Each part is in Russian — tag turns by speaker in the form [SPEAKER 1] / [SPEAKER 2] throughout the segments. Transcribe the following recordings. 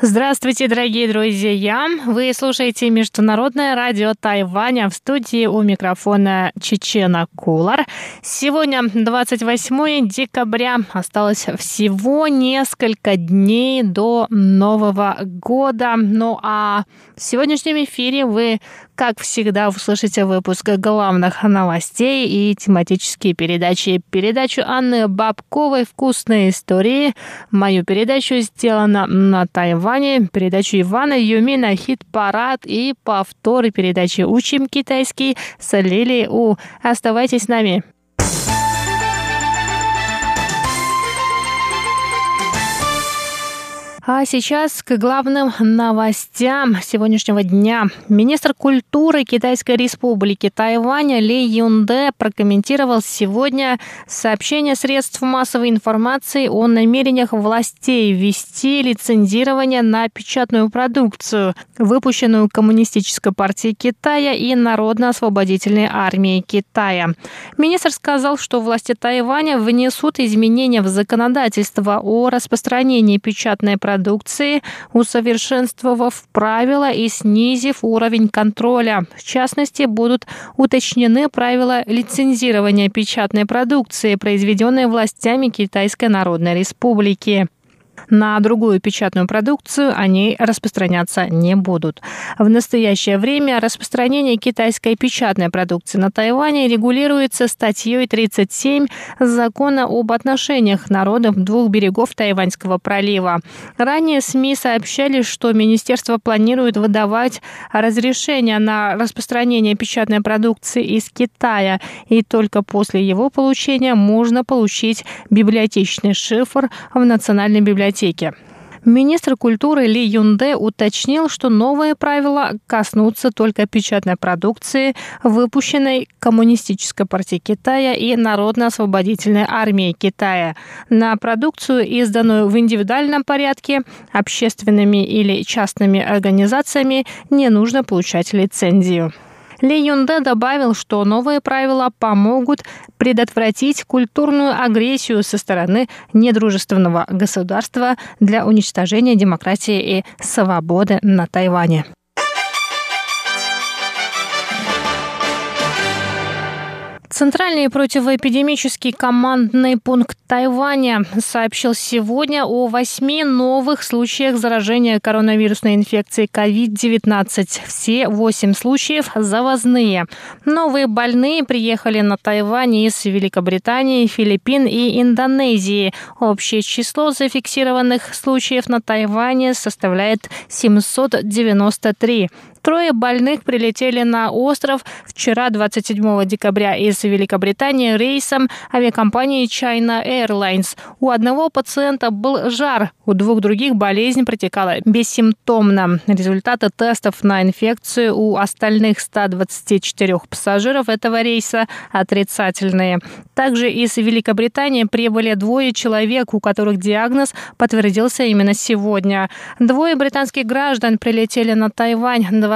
[SPEAKER 1] Здравствуйте, дорогие друзья! Вы слушаете Международное радио Тайваня в студии у микрофона Чечена Кулар. Сегодня 28 декабря. Осталось всего несколько дней до Нового года. Ну а в сегодняшнем эфире вы как всегда, услышите выпуск главных новостей и тематические передачи. Передачу Анны Бабковой «Вкусные истории». Мою передачу сделана на Тайване. Передачу Ивана Юмина «Хит-парад» и повторы передачи «Учим китайский» с Лилией У. Оставайтесь с нами. А сейчас к главным новостям сегодняшнего дня. Министр культуры Китайской республики Тайваня Ли Юнде прокомментировал сегодня сообщение средств массовой информации о намерениях властей ввести лицензирование на печатную продукцию, выпущенную Коммунистической партией Китая и Народно-освободительной армией Китая. Министр сказал, что власти Тайваня внесут изменения в законодательство о распространении печатной продукции продукции, усовершенствовав правила и снизив уровень контроля. В частности, будут уточнены правила лицензирования печатной продукции, произведенной властями Китайской Народной Республики. На другую печатную продукцию они распространяться не будут. В настоящее время распространение китайской печатной продукции на Тайване регулируется статьей 37 Закона об отношениях народов двух берегов Тайваньского пролива. Ранее СМИ сообщали, что министерство планирует выдавать разрешение на распространение печатной продукции из Китая, и только после его получения можно получить библиотечный шифр в Национальной библиотеке библиотеки. Министр культуры Ли Юнде уточнил, что новые правила коснутся только печатной продукции, выпущенной Коммунистической партией Китая и Народно-освободительной армией Китая. На продукцию, изданную в индивидуальном порядке, общественными или частными организациями, не нужно получать лицензию. Ли Юнде добавил, что новые правила помогут предотвратить культурную агрессию со стороны недружественного государства для уничтожения демократии и свободы на Тайване. Центральный противоэпидемический командный пункт Тайваня сообщил сегодня о восьми новых случаях заражения коронавирусной инфекцией COVID-19. Все восемь случаев завозные. Новые больные приехали на Тайвань из Великобритании, Филиппин и Индонезии. Общее число зафиксированных случаев на Тайване составляет 793. Трое больных прилетели на остров вчера, 27 декабря, из Великобритании рейсом авиакомпании China Airlines. У одного пациента был жар, у двух других болезнь протекала бессимптомно. Результаты тестов на инфекцию у остальных 124 пассажиров этого рейса отрицательные. Также из Великобритании прибыли двое человек, у которых диагноз подтвердился именно сегодня. Двое британских граждан прилетели на Тайвань 20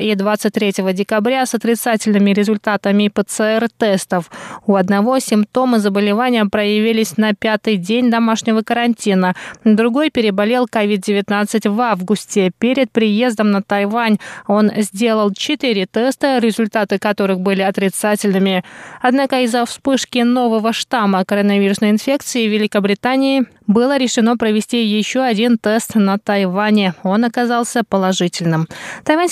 [SPEAKER 1] и 23 декабря с отрицательными результатами ПЦР-тестов. У одного симптомы заболевания проявились на пятый день домашнего карантина. Другой переболел COVID-19 в августе. Перед приездом на Тайвань он сделал четыре теста, результаты которых были отрицательными. Однако из-за вспышки нового штамма коронавирусной инфекции в Великобритании было решено провести еще один тест на Тайване. Он оказался положительным.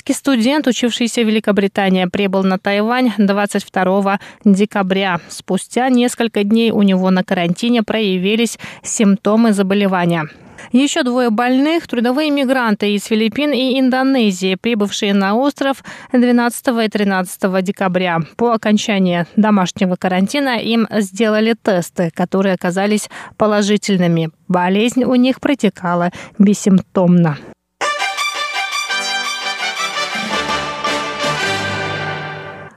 [SPEAKER 1] Тайваньский студент, учившийся в Великобритании, прибыл на Тайвань 22 декабря. Спустя несколько дней у него на карантине проявились симптомы заболевания. Еще двое больных – трудовые мигранты из Филиппин и Индонезии, прибывшие на остров 12 и 13 декабря. По окончании домашнего карантина им сделали тесты, которые оказались положительными. Болезнь у них протекала бессимптомно.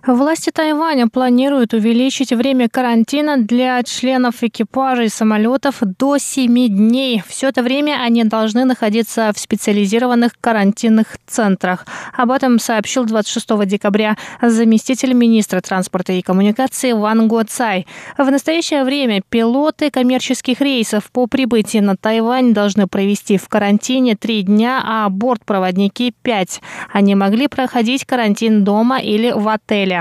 [SPEAKER 1] Власти Тайваня планируют увеличить время карантина для членов экипажей самолетов до 7 дней. Все это время они должны находиться в специализированных карантинных центрах. Об этом сообщил 26 декабря заместитель министра транспорта и коммуникации Ван Го Цай. В настоящее время пилоты коммерческих рейсов по прибытии на Тайвань должны провести в карантине 3 дня, а бортпроводники 5. Они могли проходить карантин дома или в отеле.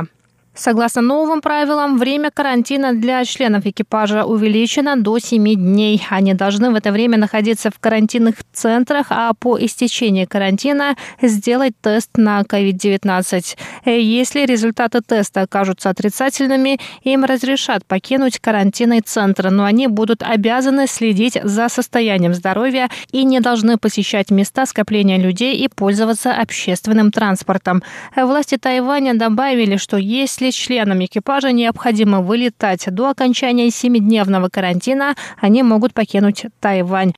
[SPEAKER 1] Согласно новым правилам, время карантина для членов экипажа увеличено до 7 дней. Они должны в это время находиться в карантинных центрах, а по истечении карантина сделать тест на COVID-19. Если результаты теста окажутся отрицательными, им разрешат покинуть карантинный центр, но они будут обязаны следить за состоянием здоровья и не должны посещать места скопления людей и пользоваться общественным транспортом. Власти Тайваня добавили, что если если членам экипажа необходимо вылетать до окончания семидневного карантина, они могут покинуть Тайвань.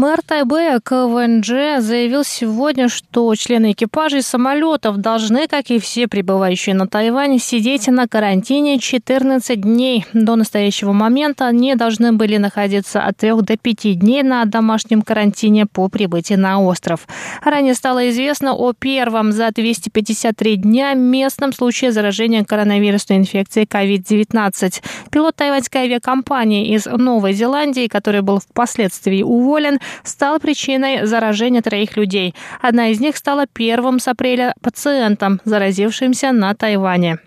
[SPEAKER 1] Мэр Тайбэя КВНЖ заявил сегодня, что члены экипажей самолетов должны, как и все прибывающие на Тайвань, сидеть на карантине 14 дней. До настоящего момента они должны были находиться от 3 до 5 дней на домашнем карантине по прибытии на остров. Ранее стало известно о первом за 253 дня местном случае заражения коронавирусной инфекцией COVID-19. Пилот тайваньской авиакомпании из Новой Зеландии, который был впоследствии уволен, стал причиной заражения троих людей. Одна из них стала первым с апреля пациентом, заразившимся на Тайване.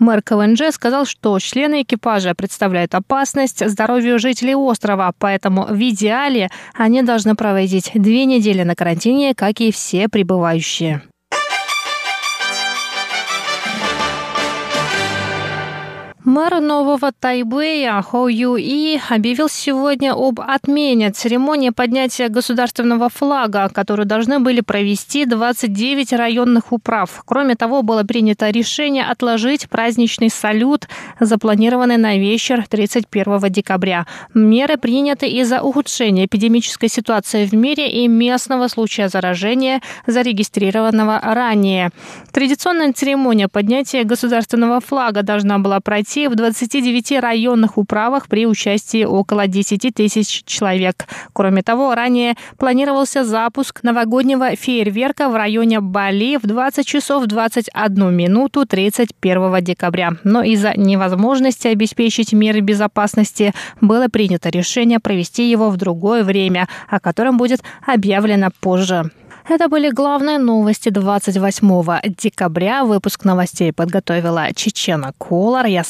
[SPEAKER 1] Мэр КВНЖ сказал, что члены экипажа представляют опасность здоровью жителей острова, поэтому в идеале они должны проводить две недели на карантине, как и все прибывающие. Мэр нового Тайбэя Хо Ю И объявил сегодня об отмене церемонии поднятия государственного флага, которую должны были провести 29 районных управ. Кроме того, было принято решение отложить праздничный салют, запланированный на вечер 31 декабря. Меры приняты из-за ухудшения эпидемической ситуации в мире и местного случая заражения, зарегистрированного ранее. Традиционная церемония поднятия государственного флага должна была пройти в 29 районных управах при участии около 10 тысяч человек. Кроме того, ранее планировался запуск новогоднего фейерверка в районе Бали в 20 часов 21 минуту 31 декабря. Но из-за невозможности обеспечить меры безопасности было принято решение провести его в другое время, о котором будет объявлено позже. Это были главные новости 28 декабря. Выпуск новостей подготовила Чечена Колор. Я с